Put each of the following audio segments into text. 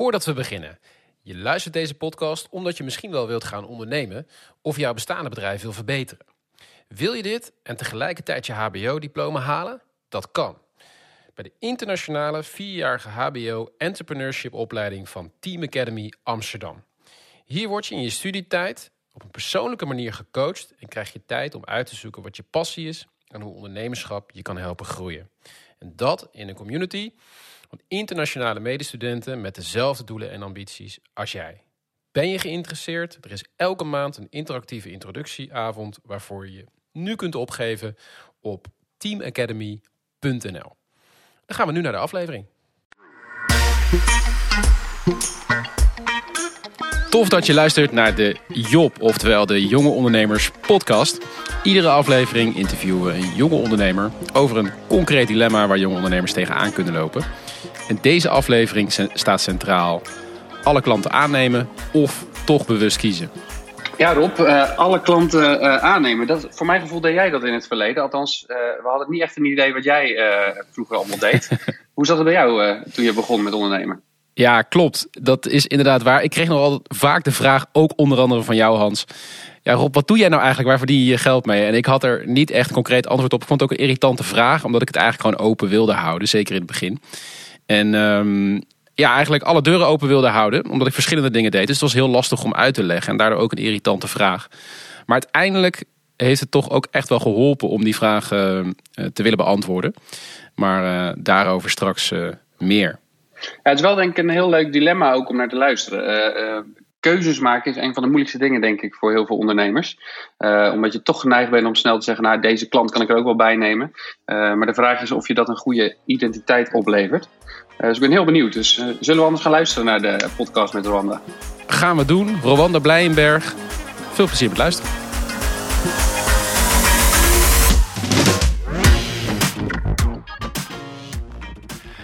Voordat we beginnen. Je luistert deze podcast omdat je misschien wel wilt gaan ondernemen of jouw bestaande bedrijf wil verbeteren. Wil je dit en tegelijkertijd je HBO-diploma halen? Dat kan. Bij de internationale vierjarige HBO Entrepreneurship opleiding van Team Academy Amsterdam. Hier word je in je studietijd op een persoonlijke manier gecoacht en krijg je tijd om uit te zoeken wat je passie is en hoe ondernemerschap je kan helpen groeien. En dat in een community van internationale medestudenten met dezelfde doelen en ambities als jij. Ben je geïnteresseerd? Er is elke maand een interactieve introductieavond waarvoor je nu kunt opgeven op teamacademy.nl. Dan gaan we nu naar de aflevering. Tof dat je luistert naar de Job, oftewel de Jonge Ondernemers podcast. Iedere aflevering interviewen we een jonge ondernemer over een concreet dilemma waar jonge ondernemers tegenaan kunnen lopen. En deze aflevering staat centraal alle klanten aannemen of toch bewust kiezen. Ja, Rob, uh, alle klanten uh, aannemen. Dat, voor mijn gevoel deed jij dat in het verleden. Althans, uh, we hadden niet echt een idee wat jij vroeger allemaal deed. Hoe zat het bij jou toen je begon met ondernemen? Ja, klopt. Dat is inderdaad waar. Ik kreeg nog altijd vaak de vraag, ook onder andere van jou, Hans. Ja, Rob, wat doe jij nou eigenlijk? Waar verdien je je geld mee? En ik had er niet echt concreet antwoord op. Ik vond het ook een irritante vraag, omdat ik het eigenlijk gewoon open wilde houden. Zeker in het begin. En um, ja, eigenlijk alle deuren open wilde houden. Omdat ik verschillende dingen deed. Dus het was heel lastig om uit te leggen. En daardoor ook een irritante vraag. Maar uiteindelijk heeft het toch ook echt wel geholpen om die vraag uh, te willen beantwoorden. Maar uh, daarover straks uh, meer. Ja, het is wel denk ik een heel leuk dilemma ook om naar te luisteren. keuzes maken is een van de moeilijkste dingen denk ik voor heel veel ondernemers. omdat je toch geneigd bent om snel te zeggen, nou deze klant kan ik er ook wel bij nemen. maar de vraag is of je dat een goede identiteit oplevert. Uh, dus ik ben heel benieuwd. Dus uh, zullen we anders gaan luisteren naar de podcast met Rwanda? Gaan we doen. Rwanda Blijenberg. Veel plezier met luisteren.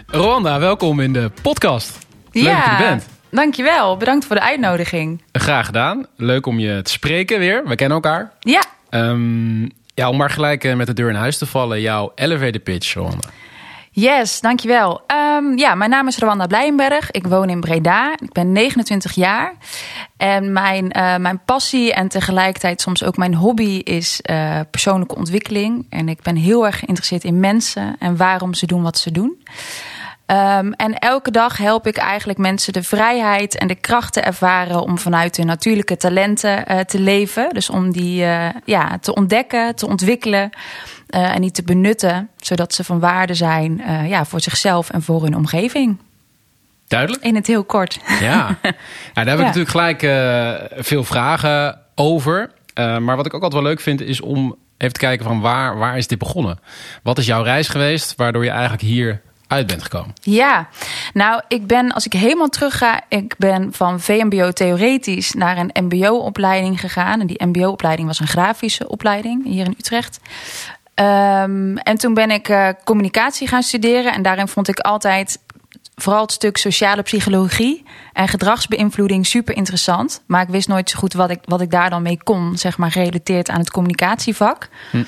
Rwanda, welkom in de podcast. Leuk ja, dat je er bent. Dankjewel. Bedankt voor de uitnodiging. Graag gedaan. Leuk om je te spreken weer. We kennen elkaar. Ja. Um, ja, om maar gelijk eh, met de deur in huis te vallen. Jouw elevator pitch, Rwanda. Yes, dankjewel. Um, ja, mijn naam is Rwanda Blijenberg. Ik woon in Breda. Ik ben 29 jaar. En mijn, uh, mijn passie en tegelijkertijd soms ook mijn hobby is uh, persoonlijke ontwikkeling. En ik ben heel erg geïnteresseerd in mensen en waarom ze doen wat ze doen. Um, en elke dag help ik eigenlijk mensen de vrijheid en de kracht te ervaren om vanuit hun natuurlijke talenten uh, te leven. Dus om die ja, te ontdekken, te ontwikkelen. Uh, en niet te benutten, zodat ze van waarde zijn uh, ja, voor zichzelf en voor hun omgeving. Duidelijk. In het heel kort. Ja, daar heb ik ja. natuurlijk gelijk uh, veel vragen over. maar wat ik ook altijd wel leuk vind, is om even te kijken van waar, waar is dit begonnen? Wat is jouw reis geweest waardoor je eigenlijk hier uit bent gekomen? Ja, nou, ik ben, als ik helemaal terug ga, ik ben van VMBO theoretisch naar een MBO-opleiding gegaan. En die MBO-opleiding was een grafische opleiding hier in Utrecht. Um, en toen ben ik uh, communicatie gaan studeren. En daarin vond ik altijd vooral het stuk sociale psychologie en gedragsbeïnvloeding super interessant. Maar ik wist nooit zo goed wat ik, wat ik daar dan mee kon, zeg maar, gerelateerd aan het communicatievak. Hm.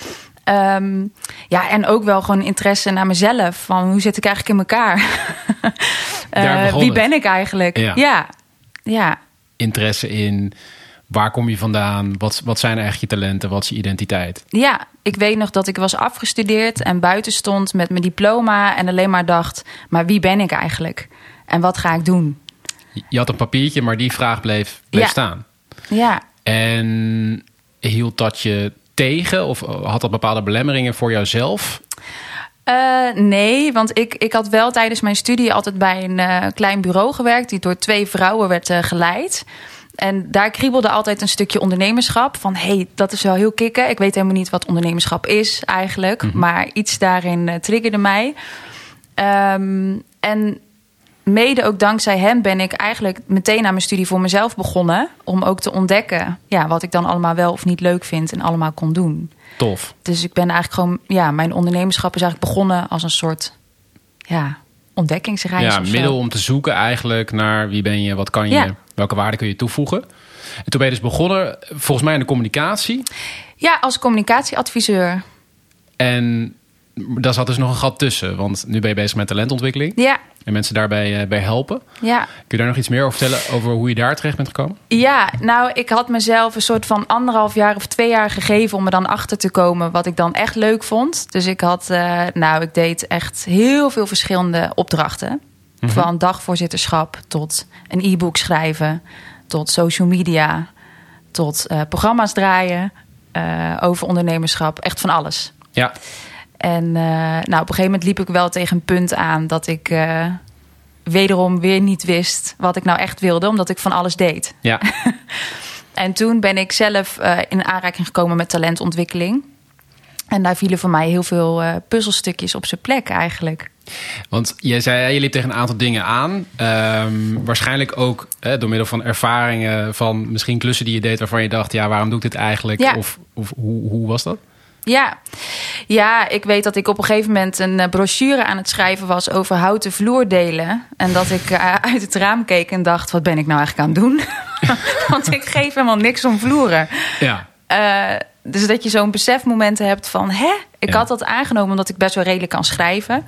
Um, ja, en ook wel gewoon interesse naar mezelf. Van hoe zit ik eigenlijk in elkaar? uh, wie ben ik eigenlijk? Ja. ja. ja. Interesse in waar kom je vandaan? Wat, wat zijn eigenlijk je talenten? Wat is je identiteit? Ja, ik weet nog dat ik was afgestudeerd en buiten stond met mijn diploma en alleen maar dacht: maar wie ben ik eigenlijk? En wat ga ik doen? Je had een papiertje, maar die vraag bleef, bleef ja. staan. Ja. En hield dat je tegen of had dat bepaalde belemmeringen voor jouzelf? Uh, nee, want ik, ik had wel tijdens mijn studie altijd bij een uh, klein bureau gewerkt, die door twee vrouwen werd uh, geleid. En daar kriebelde altijd een stukje ondernemerschap. Van hé, hey, dat is wel heel kicken. Ik weet helemaal niet wat ondernemerschap is eigenlijk. Mm -hmm. Maar iets daarin uh, triggerde mij. Um, en mede ook dankzij hem ben ik eigenlijk meteen aan mijn studie voor mezelf begonnen. Om ook te ontdekken ja, wat ik dan allemaal wel of niet leuk vind en allemaal kon doen. Tof. Dus ik ben eigenlijk gewoon, ja, mijn ondernemerschap is eigenlijk begonnen als een soort, ja, ontdekkingsreis. Ja, middel om te zoeken eigenlijk naar wie ben je, wat kan je, ja. welke waarde kun je toevoegen. En toen ben je dus begonnen, volgens mij in de communicatie. Ja, als communicatieadviseur. En daar zat dus nog een gat tussen, want nu ben je bezig met talentontwikkeling. Ja. En mensen daarbij bij helpen. Ja. Kun je daar nog iets meer over vertellen over hoe je daar terecht bent gekomen? Ja, nou, ik had mezelf een soort van anderhalf jaar of twee jaar gegeven om er dan achter te komen wat ik dan echt leuk vond. Dus ik had, nou, ik deed echt heel veel verschillende opdrachten. Van dagvoorzitterschap tot een e-book schrijven, tot social media, tot programma's draaien over ondernemerschap. Echt van alles. Ja. En uh, nou, op een gegeven moment liep ik wel tegen een punt aan dat ik uh, wederom weer niet wist wat ik nou echt wilde, omdat ik van alles deed. Ja. en toen ben ik zelf uh, in aanraking gekomen met talentontwikkeling. En daar vielen voor mij heel veel puzzelstukjes op zijn plek eigenlijk. Want jij zei, je liep tegen een aantal dingen aan. Um, waarschijnlijk ook hè, door middel van ervaringen van misschien klussen die je deed waarvan je dacht, ja, waarom doe ik dit eigenlijk? Ja. Of, of hoe, hoe was dat? Ja. ja, ik weet dat ik op een gegeven moment een brochure aan het schrijven was over houten vloerdelen. En dat ik uh, uit het raam keek en dacht: wat ben ik nou eigenlijk aan het doen? Want ik geef helemaal niks om vloeren. Ja. Uh, dus dat je zo'n besefmoment hebt van: hè, ik Ja. had dat aangenomen omdat ik best wel redelijk kan schrijven.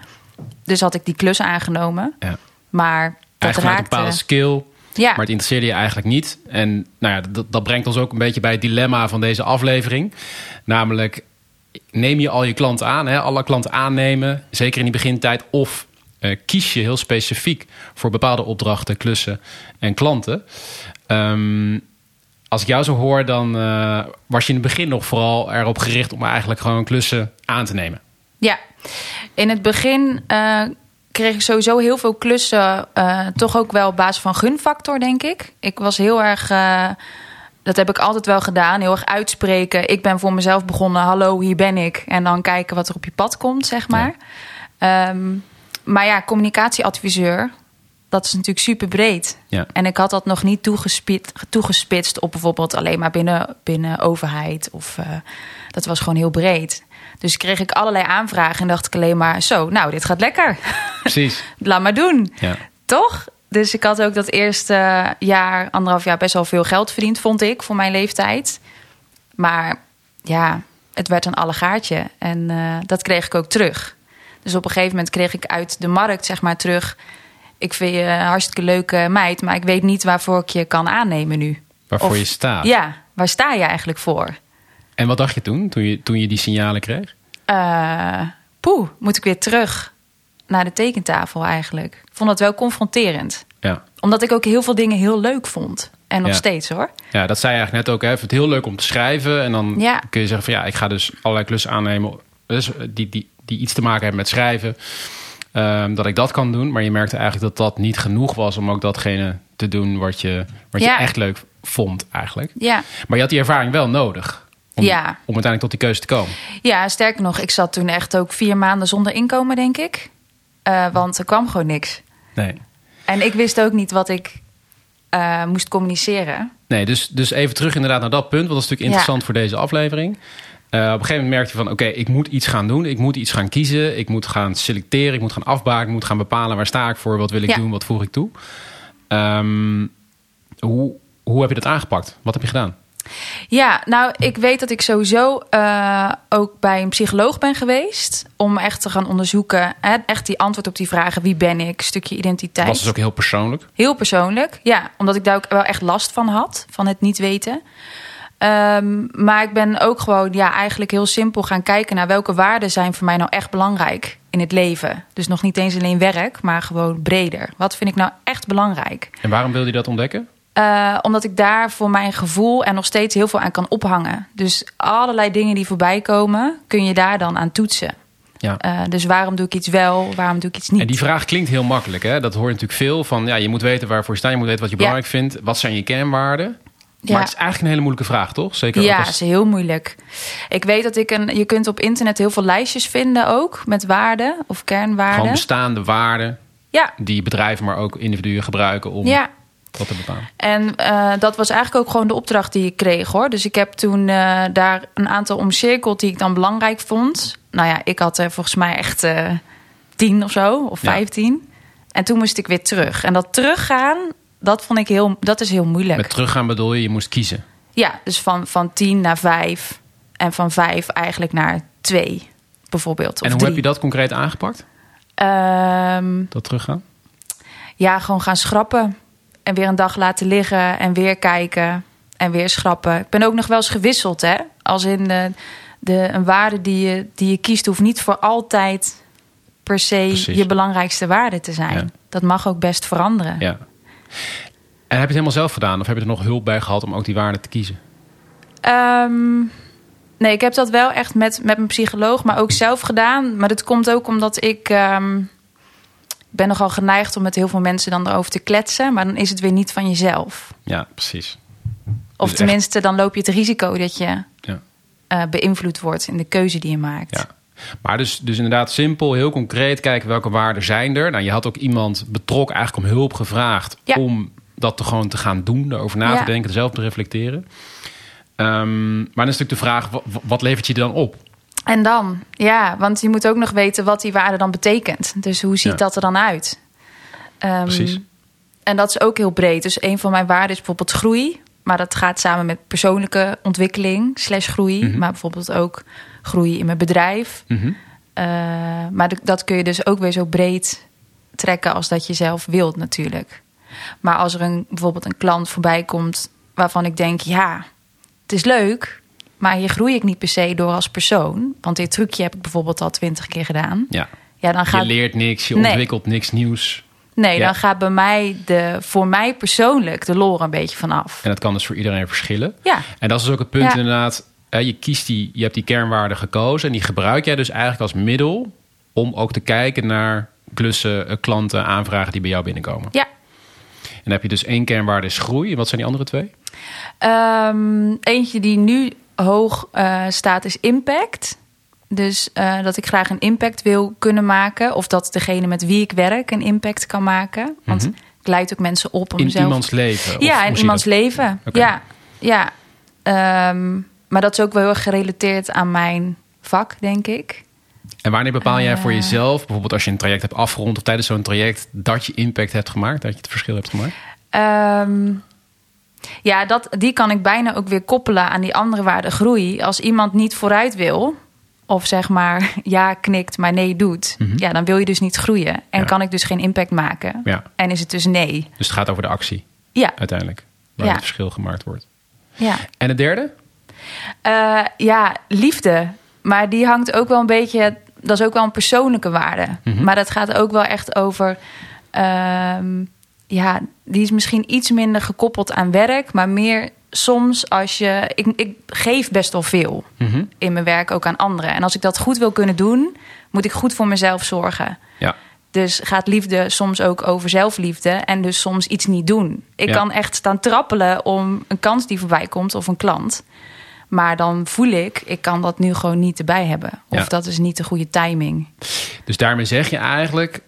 Dus had ik die klus aangenomen. Ja. Maar dat Eigenlijk vanuit een raakte. bepaalde skill. Ja. Maar het interesseerde je eigenlijk niet. En nou ja, dat, dat brengt ons ook een beetje bij het dilemma van deze aflevering. Namelijk, neem je al je klanten aan, hè? alle klanten aannemen, zeker in die begintijd, of eh, kies je heel specifiek voor bepaalde opdrachten, klussen en klanten. Ehm, als ik jou zo hoor, dan eh, was je in het begin nog vooral erop gericht om eigenlijk gewoon klussen aan te nemen. Ja, in het begin eh, kreeg ik sowieso heel veel klussen. toch ook wel op basis van gunfactor, denk ik. Ik was heel erg. Dat heb ik altijd wel gedaan. Heel erg uitspreken. Ik ben voor mezelf begonnen. Hallo, hier ben ik. En dan kijken wat er op je pad komt, zeg maar. Ehm, maar ja, communicatieadviseur. Dat is natuurlijk super breed. Ja. En ik had dat nog niet toegespit, toegespitst op bijvoorbeeld alleen maar binnen, binnen overheid. Of eh, dat was gewoon heel breed. Dus kreeg ik allerlei aanvragen en dacht ik alleen maar: zo, nou, dit gaat lekker. Precies. Laat maar doen. Ja. Toch? Dus ik had ook dat eerste jaar, anderhalf jaar, best wel veel geld verdiend, vond ik, voor mijn leeftijd. Maar ja, het werd een allegaartje. En eh, dat kreeg ik ook terug. Dus op een gegeven moment kreeg ik uit de markt, zeg maar, terug. Ik vind je een hartstikke leuke meid, maar ik weet niet waarvoor ik je kan aannemen nu. Waarvoor Of- je staat. Ja, waar sta je eigenlijk voor? En wat dacht je toen, toen je, toen je die signalen kreeg? Eh, poeh, moet ik weer terug naar de tekentafel eigenlijk. Ik vond dat wel confronterend. Ja. Omdat ik ook heel veel dingen heel leuk vond. En nog Ja. steeds hoor. Ja, dat zei je eigenlijk net ook. Hè. Ik vind het heel leuk om te schrijven. En dan Ja. kun je zeggen van ja, ik ga dus allerlei klussen aannemen. Dus die, die, die iets te maken hebben met schrijven. Ehm, dat ik dat kan doen. Maar je merkte eigenlijk dat dat niet genoeg was om ook datgene te doen wat je, wat Ja. je echt leuk vond eigenlijk. Ja. Maar je had die ervaring wel nodig. Om, Ja. om uiteindelijk tot die keuze te komen. ja, sterker nog, ik zat toen echt ook vier maanden zonder inkomen, denk ik. Eh, want er kwam gewoon niks. Nee. En ik wist ook niet wat ik eh, moest communiceren. Nee, dus, dus even terug inderdaad naar dat punt. Want dat is natuurlijk interessant voor deze aflevering. Eh, op een gegeven moment merkte je van... oké, ik moet iets gaan doen. Ik moet iets gaan kiezen. Ik moet gaan selecteren. Ik moet gaan afbaken. Ik moet gaan bepalen waar sta ik voor. Wat wil ik Ja. doen? Wat voeg ik toe? Ehm, hoe, hoe heb je dat aangepakt? Wat heb je gedaan? Ja, nou, ik weet dat ik sowieso eh, ook bij een psycholoog ben geweest. Om echt te gaan onderzoeken. Hè, echt die antwoord op die vragen. Wie ben ik? Stukje identiteit. Was dus ook heel persoonlijk. Heel persoonlijk, ja. Omdat ik daar ook wel echt last van had, van het niet weten. Ehm, maar ik ben ook gewoon ja, eigenlijk heel simpel gaan kijken naar welke waarden zijn voor mij nou echt belangrijk in het leven. Dus nog niet eens alleen werk, maar gewoon breder. Wat vind ik nou echt belangrijk? En waarom wilde je dat ontdekken? Eh, omdat ik daar voor mijn gevoel en nog steeds heel veel aan kan ophangen. Dus allerlei dingen die voorbij komen, kun je daar dan aan toetsen. Ja. Eh, dus waarom doe ik iets wel, waarom doe ik iets niet? En die vraag klinkt heel makkelijk. Hè? Dat hoor je natuurlijk veel. Van, ja, je moet weten waarvoor je staat. Je moet weten wat je Ja. belangrijk vindt. Wat zijn je kernwaarden? Ja. Maar het is eigenlijk een hele moeilijke vraag, toch? Zeker Ja, als... is heel moeilijk. Ik weet dat ik een. Je kunt op internet heel veel lijstjes vinden ook met waarden of Gewoon kernwaarden. bestaande waarden Ja, die bedrijven, maar ook individuen gebruiken om ja. Dat te bepalen. En eh, dat was eigenlijk ook gewoon de opdracht die ik kreeg hoor. Dus ik heb toen eh, daar een aantal omcirkeld die ik dan belangrijk vond. Nou ja, ik had er volgens mij echt eh, tien of zo, of Ja. vijftien. En toen moest ik weer terug. En dat teruggaan, dat vond ik heel, dat is heel moeilijk. Met teruggaan bedoel je, je moest kiezen. Ja, dus van, van tien naar vijf. En van vijf eigenlijk naar twee, bijvoorbeeld. Of en hoe drie. heb je dat concreet aangepakt? Ehm, Dat teruggaan? Ja, gewoon gaan schrappen. En weer een dag laten liggen en weer kijken en weer schrappen. Ik ben ook nog wel eens gewisseld, hè. Als in de, de, een waarde die je, die je kiest... hoeft niet voor altijd per se Precies. je belangrijkste waarde te zijn. Ja. Dat mag ook best veranderen. Ja. En heb je het helemaal zelf gedaan? Of heb je er nog hulp bij gehad om ook die waarde te kiezen? Ehm, nee, ik heb dat wel echt met, met mijn psycholoog, maar ook zelf gedaan. Maar dat komt ook omdat ik ehm, ik ben nogal geneigd om met heel veel mensen dan erover te kletsen. Maar dan is het weer niet van jezelf. Ja, precies. Of Dus tenminste, dan loop je het risico dat je Ja. eh, beïnvloed wordt in de keuze die je maakt. Ja. Maar dus, dus inderdaad simpel, heel concreet kijken welke waarden zijn er. Nou, je had ook iemand betrokken eigenlijk om hulp gevraagd Ja. om dat te gewoon te gaan doen, erover na te denken, zelf te reflecteren. Ehm, maar dan is natuurlijk de vraag, wa- wa- wat levert je dan op? En dan, ja, want je moet ook nog weten wat die waarde dan betekent. Dus hoe ziet Ja. dat er dan uit? Ehm, Precies. En dat is ook heel breed. Dus een van mijn waarden is bijvoorbeeld groei. Maar dat gaat samen met persoonlijke ontwikkeling slash groei. Mhm. Maar bijvoorbeeld ook groei in mijn bedrijf. Mhm. Eh, maar dat kun je dus ook weer zo breed trekken als dat je zelf wilt natuurlijk. Maar als er een, bijvoorbeeld een klant voorbij komt waarvan ik denk... ja, het is leuk, maar hier groei ik niet per se door als persoon. Want dit trucje heb ik bijvoorbeeld al twintig keer gedaan. Ja. Ja, dan Je gaat, leert niks, je Nee. ontwikkelt niks nieuws. nee, Ja. dan gaat bij mij de, voor mij persoonlijk de lore een beetje vanaf. En dat kan dus voor iedereen verschillen. Ja, En dat is dus ook het punt Ja. inderdaad. Je, kiest die, je hebt die kernwaarden gekozen en die gebruik jij dus eigenlijk als middel om ook te kijken naar klussen, eh, klanten, aanvragen die bij jou binnenkomen. ja. En dan heb je dus één kernwaarde is groei. En wat zijn die andere twee? Ehm, eentje die nu hoog eh, staat is impact. Dus eh, dat ik graag een impact wil kunnen maken. Of dat degene met wie ik werk een impact kan maken. Want Mhm. ik leid ook mensen op om In iemands leven. Ja, in iemands dat? leven. Ja, ja. Ehm, maar dat is ook wel heel erg gerelateerd aan mijn vak, denk ik. En wanneer bepaal jij voor Eh. jezelf, bijvoorbeeld als je een traject hebt afgerond of tijdens zo'n traject, dat je impact hebt gemaakt, dat je het verschil hebt gemaakt? Ehm, ja, dat, die kan ik bijna ook weer koppelen aan die andere waarde groei. Als iemand niet vooruit wil, of zeg maar ja knikt, maar nee doet, Mhm. ja, dan wil je dus niet groeien. En Ja. kan ik dus geen impact maken. Ja, En is het dus nee. dus het gaat over de actie Ja, uiteindelijk, waar Ja. het verschil gemaakt wordt. ja. En het derde? Eh, ja, liefde. Maar die hangt ook wel een beetje. Dat is ook wel een persoonlijke waarde. Mhm. Maar dat gaat ook wel echt over. ehm, ja, die is misschien iets minder gekoppeld aan werk, maar meer soms als je. Ik, ik geef best wel veel Mhm. in mijn werk ook aan anderen. En als ik dat goed wil kunnen doen, moet ik goed voor mezelf zorgen. Ja. Dus gaat liefde soms ook over zelfliefde en dus soms iets niet doen. Ik Ja. kan echt staan trappelen om een kans die voorbij komt of een klant. Maar dan voel ik, ik kan dat nu gewoon niet erbij hebben. Of Ja. dat is niet de goede timing. Dus daarmee zeg je eigenlijk,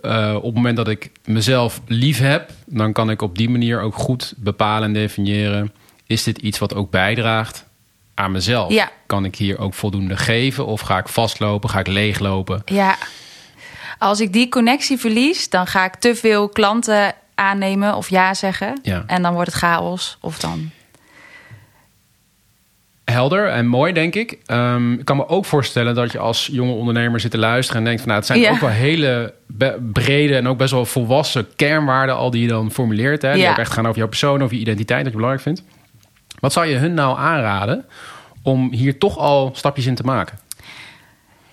eh, op het moment dat ik mezelf lief heb, dan kan ik op die manier ook goed bepalen en definiëren, is dit iets wat ook bijdraagt aan mezelf? Ja. Kan ik hier ook voldoende geven of ga ik vastlopen, ga ik leeglopen? Ja, als ik die connectie verlies, dan ga ik te veel klanten aannemen of ja zeggen. Ja. En dan wordt het chaos. Of dan. Helder en mooi, denk ik. Ehm, ik kan me ook voorstellen dat je als jonge ondernemer zit te luisteren en denkt van nou, het zijn Ja. ook wel hele brede en ook best wel volwassen kernwaarden al die je dan formuleert. Hè? Die Ja. ook echt gaan over jouw persoon, over je identiteit, dat je belangrijk vindt. Wat zou je hun nou aanraden om hier toch al stapjes in te maken?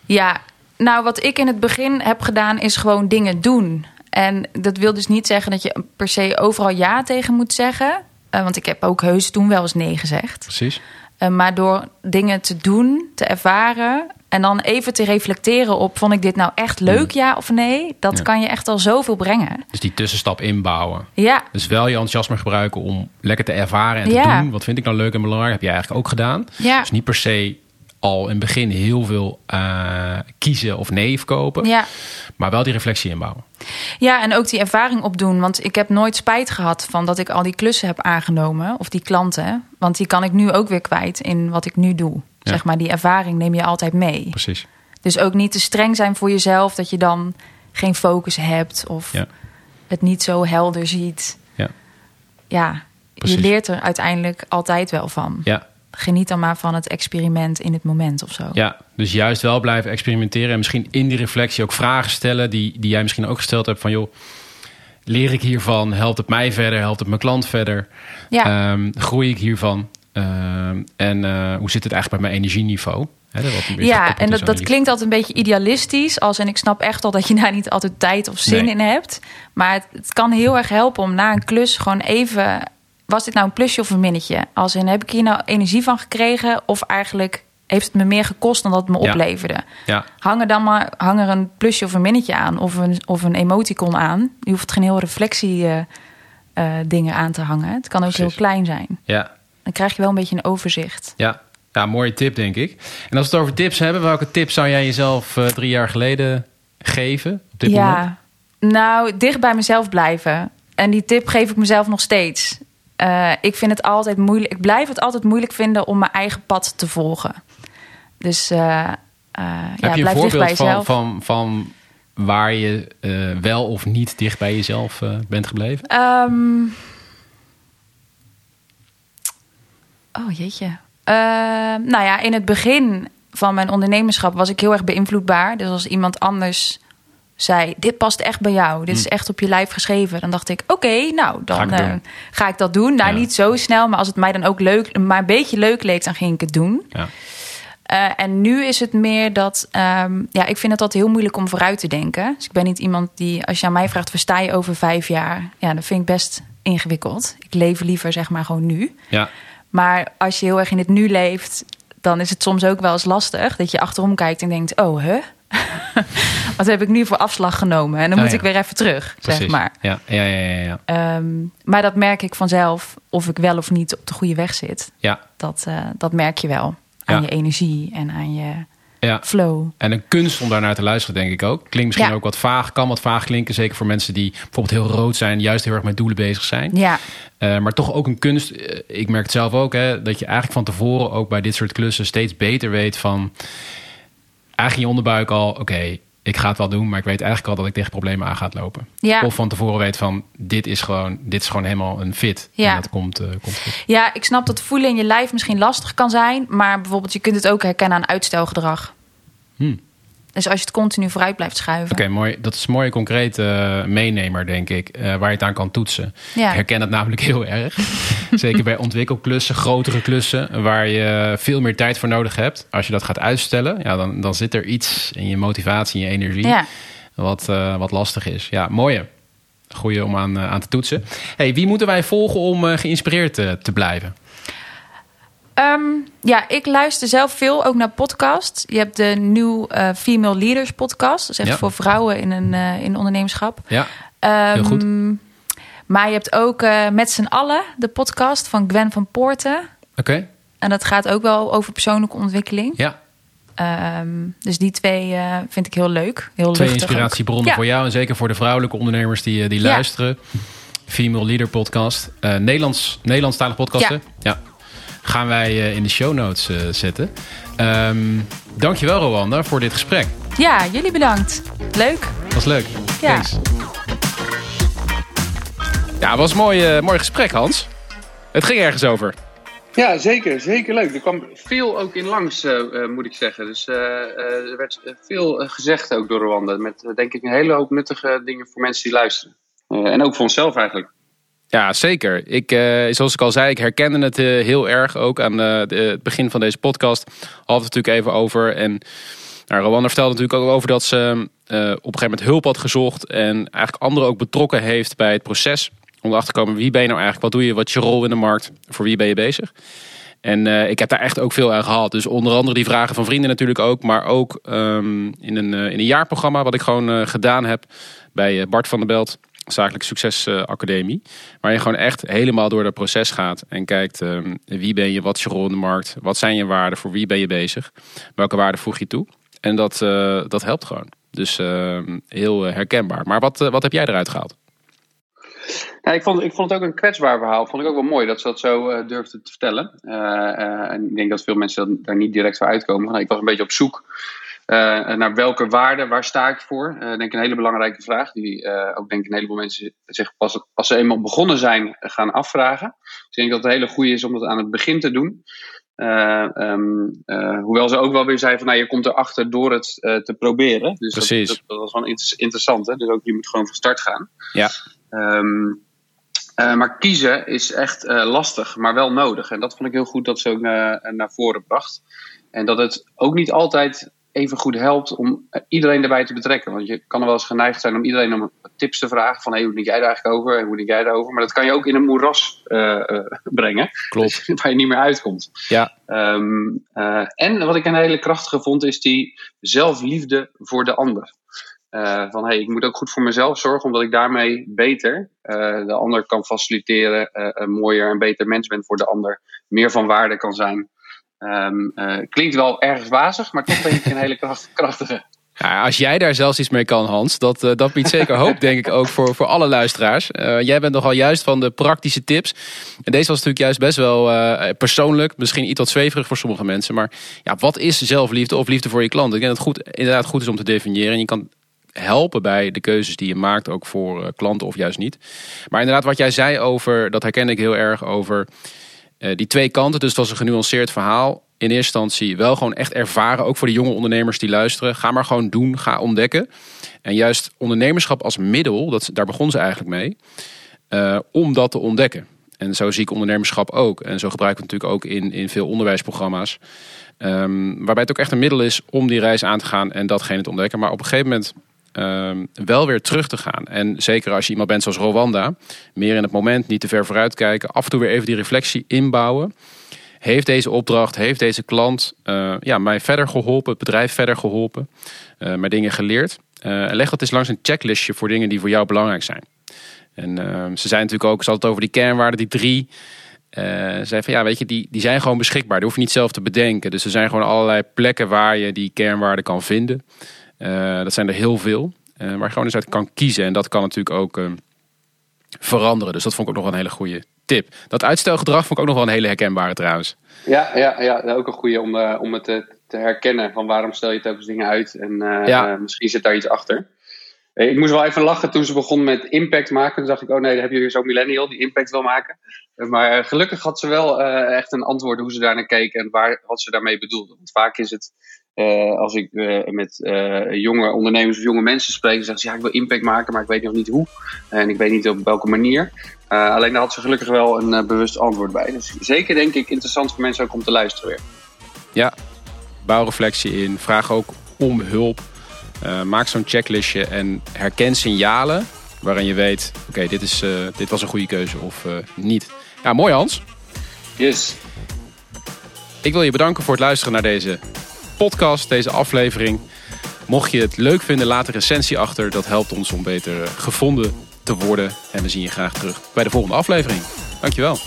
Ja, nou wat ik in het begin heb gedaan is gewoon dingen doen. En dat wil dus niet zeggen dat je per se overal ja tegen moet zeggen. Eh, want ik heb ook heus toen wel eens nee gezegd. Precies. Eh, maar door dingen te doen, te ervaren en dan even te reflecteren op: vond ik dit nou echt leuk, ja of nee? Dat. Ja. kan je echt al zoveel brengen. Dus die tussenstap inbouwen. Ja, Dus wel je enthousiasme gebruiken om lekker te ervaren en te Ja. doen. Wat vind ik nou leuk en belangrijk? Heb je eigenlijk ook gedaan. ja, Dus niet per se al in het begin heel veel eh, kiezen of nee verkopen. ja. Maar wel die reflectie inbouwen. ja, en ook die ervaring opdoen. Want ik heb nooit spijt gehad van dat ik al die klussen heb aangenomen of die klanten. Want die kan ik nu ook weer kwijt in wat ik nu doe. Ja. Zeg maar, die ervaring neem je altijd mee. Precies. Dus ook niet te streng zijn voor jezelf dat je dan geen focus hebt of Ja. het niet zo helder ziet. Ja. Ja, Precies. je leert er uiteindelijk altijd wel van. Ja, Geniet dan maar van het experiment in het moment of zo. ja, dus juist wel blijven experimenteren. En misschien in die reflectie ook vragen stellen. Die, die jij misschien ook gesteld hebt. Van joh, leer ik hiervan? Helpt het mij verder? Helpt het mijn klant verder? Ja. Ehm, groei ik hiervan? Ehm, en eh, hoe zit het eigenlijk bij mijn energieniveau? Beetje Ja, en dat, dat klinkt altijd een beetje idealistisch. Als, en ik snap echt wel dat je daar niet altijd tijd of zin Nee. in hebt. Maar het, het kan heel erg helpen om na een klus gewoon even... Was dit nou een plusje of een minnetje? Als in, heb ik hier nou energie van gekregen? Of eigenlijk heeft het me meer gekost dan dat het me Ja. opleverde? Ja, Hang er dan maar hang er een plusje of een minnetje aan. Of een, of een emoticon aan. Je hoeft geen heel reflectie eh, eh, dingen aan te hangen. Het kan ook Precies. heel klein zijn. ja, Dan krijg je wel een beetje een overzicht. ja. Ja, mooie tip, denk ik. En als we het over tips hebben, welke tip zou jij jezelf eh, drie jaar geleden geven? Op dit ja, moment? nou, dicht bij mezelf blijven. En die tip geef ik mezelf nog steeds. Eh, ik vind het altijd moeilijk. Ik blijf het altijd moeilijk vinden om mijn eigen pad te volgen. Dus eh, eh, ja, Heb je een bij voorbeeld van, van, van waar je wel of niet dicht bij jezelf bent gebleven? Ehm, oh jeetje. Ehm, nou ja, in het begin van mijn ondernemerschap was ik heel erg beïnvloedbaar. Dus als iemand anders zei: Dit past echt bij jou, dit is echt op je lijf geschreven, dan dacht ik: Oké, nou dan Ga ik eh, ga ik dat doen. Nou, Ja. niet zo snel, maar als het mij dan ook leuk, maar een beetje leuk leek, dan ging ik het doen. Ja. Eh, en nu is het meer dat, ehm, ja, ik vind het altijd heel moeilijk om vooruit te denken. Dus ik ben niet iemand die, als je aan mij vraagt, versta je over vijf jaar? Ja, dat vind ik best ingewikkeld. Ik leef liever, zeg maar, gewoon nu. Ja. Maar als je heel erg in het nu leeft, dan is het soms ook wel eens lastig dat je achterom kijkt en denkt: Oh, hè? Wat heb ik nu voor afslag genomen? En dan Oh, moet ja. ik weer even terug, Precies. zeg maar. Ja, ja, ja, ja, ja. Ehm, maar dat merk ik vanzelf, of ik wel of niet op de goede weg zit. ja. Dat, eh, dat merk je wel aan je energie en aan je ja. flow. En een kunst om daarnaar te luisteren, denk ik ook. Klinkt misschien Ja. ook wat vaag, kan wat vaag klinken. Zeker voor mensen die bijvoorbeeld heel rood zijn, juist heel erg met doelen bezig zijn. Ja, Eh, maar toch ook een kunst. eh, ik merk het zelf ook, hè, dat je eigenlijk van tevoren ook bij dit soort klussen steeds beter weet van. Eigenlijk in je onderbuik al, oké, ik ga het wel doen, maar ik weet eigenlijk al dat ik tegen problemen aan ga lopen. Ja. Of van tevoren weet van, dit is gewoon, dit is gewoon helemaal een fit. Ja. En dat komt, eh, komt goed. ja, ik snap dat voelen in je lijf misschien lastig kan zijn. Maar bijvoorbeeld, je kunt het ook herkennen aan uitstelgedrag. Hmm. Dus als je het continu vooruit blijft schuiven. Oké, mooi. Dat is een mooie concrete eh, meenemer, denk ik, eh, waar je het aan kan toetsen. Ja. Ik herken het namelijk heel erg. Zeker bij ontwikkelklussen, grotere klussen, waar je veel meer tijd voor nodig hebt. Als je dat gaat uitstellen, ja, dan, dan zit er iets in je motivatie, in je energie, Ja. wat, eh, wat lastig is. Ja, mooie. Goeie om aan, aan te toetsen. Hey, wie moeten wij volgen om eh, geïnspireerd te blijven? Ehm, ja, ik luister zelf veel ook naar podcasts. Je hebt de New eh, Female Leaders podcast. Dat is echt Ja. voor vrouwen in een, eh, in ondernemerschap. Ja, Ehm, Heel goed. Maar je hebt ook eh, Met z'n allen, de podcast van Gwen van Poorten. oké. En dat gaat ook wel over persoonlijke ontwikkeling. Ja, Ehm, dus die twee vind ik heel leuk. Heel twee inspiratiebronnen Ja. voor jou en zeker voor de vrouwelijke ondernemers die, die Ja. luisteren. Female Leader Podcast. Eh Nederlands, Nederlandstalige podcast, Ja. Ja. Gaan wij eh, in de show notes eh, zetten. Ehm dankjewel, Rwanda, voor dit gesprek. Ja, jullie bedankt. Leuk. Dat was leuk. Ja. Thanks. Ja, het was een mooi, eh, mooi gesprek, Hans. Het ging ergens over. Ja, zeker. Zeker leuk. Er kwam veel ook in langs, eh, eh, moet ik zeggen. Dus eh, eh, er werd veel gezegd ook door Rwanda. Met denk ik een hele hoop nuttige dingen voor mensen die luisteren. Eh, en ook voor onszelf eigenlijk. Ja, zeker. Ik, eh, zoals ik al zei, ik herkende het eh, heel erg ook aan eh, het begin van deze podcast. We het natuurlijk even over. En nou, Rwanda vertelde natuurlijk ook over dat ze op een gegeven moment hulp had gezocht. En eigenlijk anderen ook betrokken heeft bij het proces. Om erachter te komen, wie ben je nou eigenlijk? Wat doe je? Wat is je rol in de markt? Voor wie ben je bezig? En ik heb daar echt ook veel aan gehad. Dus onder andere die vragen van vrienden natuurlijk ook. Maar ook ehm, in, een, in een jaarprogramma wat ik gewoon gedaan heb bij Bart van der Belt. Zakelijk Succes eh, Academie. Waar je gewoon echt helemaal door dat proces gaat. En kijkt ehm, wie ben je, wat is je rol in de markt. Wat zijn je waarden, voor wie ben je bezig. Welke waarden voeg je toe. En dat, eh, dat helpt gewoon. Dus ehm, heel eh, herkenbaar. Maar wat, wat heb jij eruit gehaald? Ik, vond, ik vond het ook een kwetsbaar verhaal. Vond ik ook wel mooi dat ze dat zo durfde te vertellen. En ik denk dat veel mensen daar niet direct voor uitkomen. Van, ik was een beetje op zoek eh, naar welke waarden, waar sta ik voor? Eh denk een hele belangrijke vraag. Die eh, ook denk ik een heleboel mensen zich pas als ze eenmaal begonnen zijn gaan afvragen. Dus ik denk dat het een hele goede is om dat aan het begin te doen. Eh, ehm, eh, hoewel ze ook wel weer zei van nou, je komt erachter door het te proberen. Dus dat- Precies. Dat, dat was wel inter- interessant. Hè? Dus ook je moet gewoon van start gaan. Ja. Ehm, maar kiezen is echt lastig, maar wel nodig. En dat vond ik heel goed dat ze ook naar voren bracht. En dat het ook niet altijd even goed helpt om iedereen erbij te betrekken. Want je kan er wel eens geneigd zijn om iedereen om tips te vragen. Van hey, hoe denk jij daar eigenlijk over? En hoe denk jij daarover? Maar dat kan je ook in een moeras uh, uh, brengen. Klopt. waar je niet meer uitkomt. Ja. Um, uh, en wat ik een hele krachtige vond, is die zelfliefde voor de ander. van hey, ik moet ook goed voor mezelf zorgen, omdat ik daarmee beter de ander kan faciliteren, een mooier en beter mens ben voor de ander, meer van waarde kan zijn. Um, uh, klinkt wel ergens wazig, maar toch denk ik een hele kracht, krachtige. Ja, als jij daar zelfs iets mee kan, Hans, dat, uh, dat biedt zeker hoop, denk ik, ook voor, voor alle luisteraars. Uh, jij bent nogal juist van de praktische tips. En deze was natuurlijk juist best wel persoonlijk, misschien iets wat zweverig voor sommige mensen. Maar ja, wat is zelfliefde of liefde voor je klant? Ik denk dat het goed, inderdaad goed is om te definiëren. En je kan helpen bij de keuzes die je maakt, ook voor klanten of juist niet. Maar inderdaad, wat jij zei over, dat herken ik heel erg over uh, die twee kanten, dus dat was een genuanceerd verhaal. In eerste instantie wel gewoon echt ervaren, ook voor de jonge ondernemers die luisteren. Ga maar gewoon doen, ga ontdekken. En juist ondernemerschap als middel, dat, daar begon ze eigenlijk mee, uh, om dat te ontdekken. En zo zie ik ondernemerschap ook. En zo gebruiken we het natuurlijk ook in, in veel onderwijsprogramma's. Um, waarbij het ook echt een middel is om die reis aan te gaan en datgene te ontdekken. Maar op een gegeven moment um, wel weer terug te gaan. En zeker als je iemand bent zoals Rwanda, meer in het moment, niet te ver vooruit kijken, af en toe weer even die reflectie inbouwen. Heeft deze opdracht, heeft deze klant uh, ja, mij verder geholpen, het bedrijf verder geholpen, uh, dingen geleerd? Uh, leg dat eens langs een checklistje voor dingen die voor jou belangrijk zijn. En ehm, ze zijn natuurlijk ook, ze hadden het over die kernwaarden, die drie. Uh, zei van ja, weet je, die, die zijn gewoon beschikbaar. Die hoef je niet zelf te bedenken. Dus er zijn gewoon allerlei plekken waar je die kernwaarden kan vinden. Uh, dat zijn er heel veel. Waar je gewoon eens uit kan kiezen. En dat kan natuurlijk ook uh, veranderen. Dus dat vond ik ook nog een hele goede tip. Dat uitstelgedrag vond ik ook nog wel een hele herkenbare trouwens. Ja, ja, ja ook een goede om, om het te, te, herkennen. Van waarom stel je telkens dingen uit. En ja. misschien zit daar iets achter. Ik moest wel even lachen toen ze begon met impact maken. Toen dacht ik, oh nee, dan heb je weer zo'n millennial die impact wil maken. Maar gelukkig had ze wel echt een antwoord hoe ze daar naar keek en waar, wat ze daarmee bedoelde. Want vaak is het uh, als ik uh, met uh, jonge ondernemers of jonge mensen spreek, dan zeggen ze ja, ik wil impact maken, maar ik weet nog niet hoe. En ik weet niet op welke manier. alleen daar had ze gelukkig wel een bewust antwoord bij. Dus zeker denk ik interessant voor mensen ook om te luisteren weer. Ja, bouw reflectie in. Vraag ook om hulp. maak zo'n checklistje en herken signalen waarin je weet, oké, okay, dit, dit was een goede keuze of niet. Ja, mooi Hans. Yes. Ik wil je bedanken voor het luisteren naar deze podcast, deze aflevering. Mocht je het leuk vinden, laat een recensie achter. Dat helpt ons om beter gevonden te worden. En we zien je graag terug bij de volgende aflevering. Dankjewel.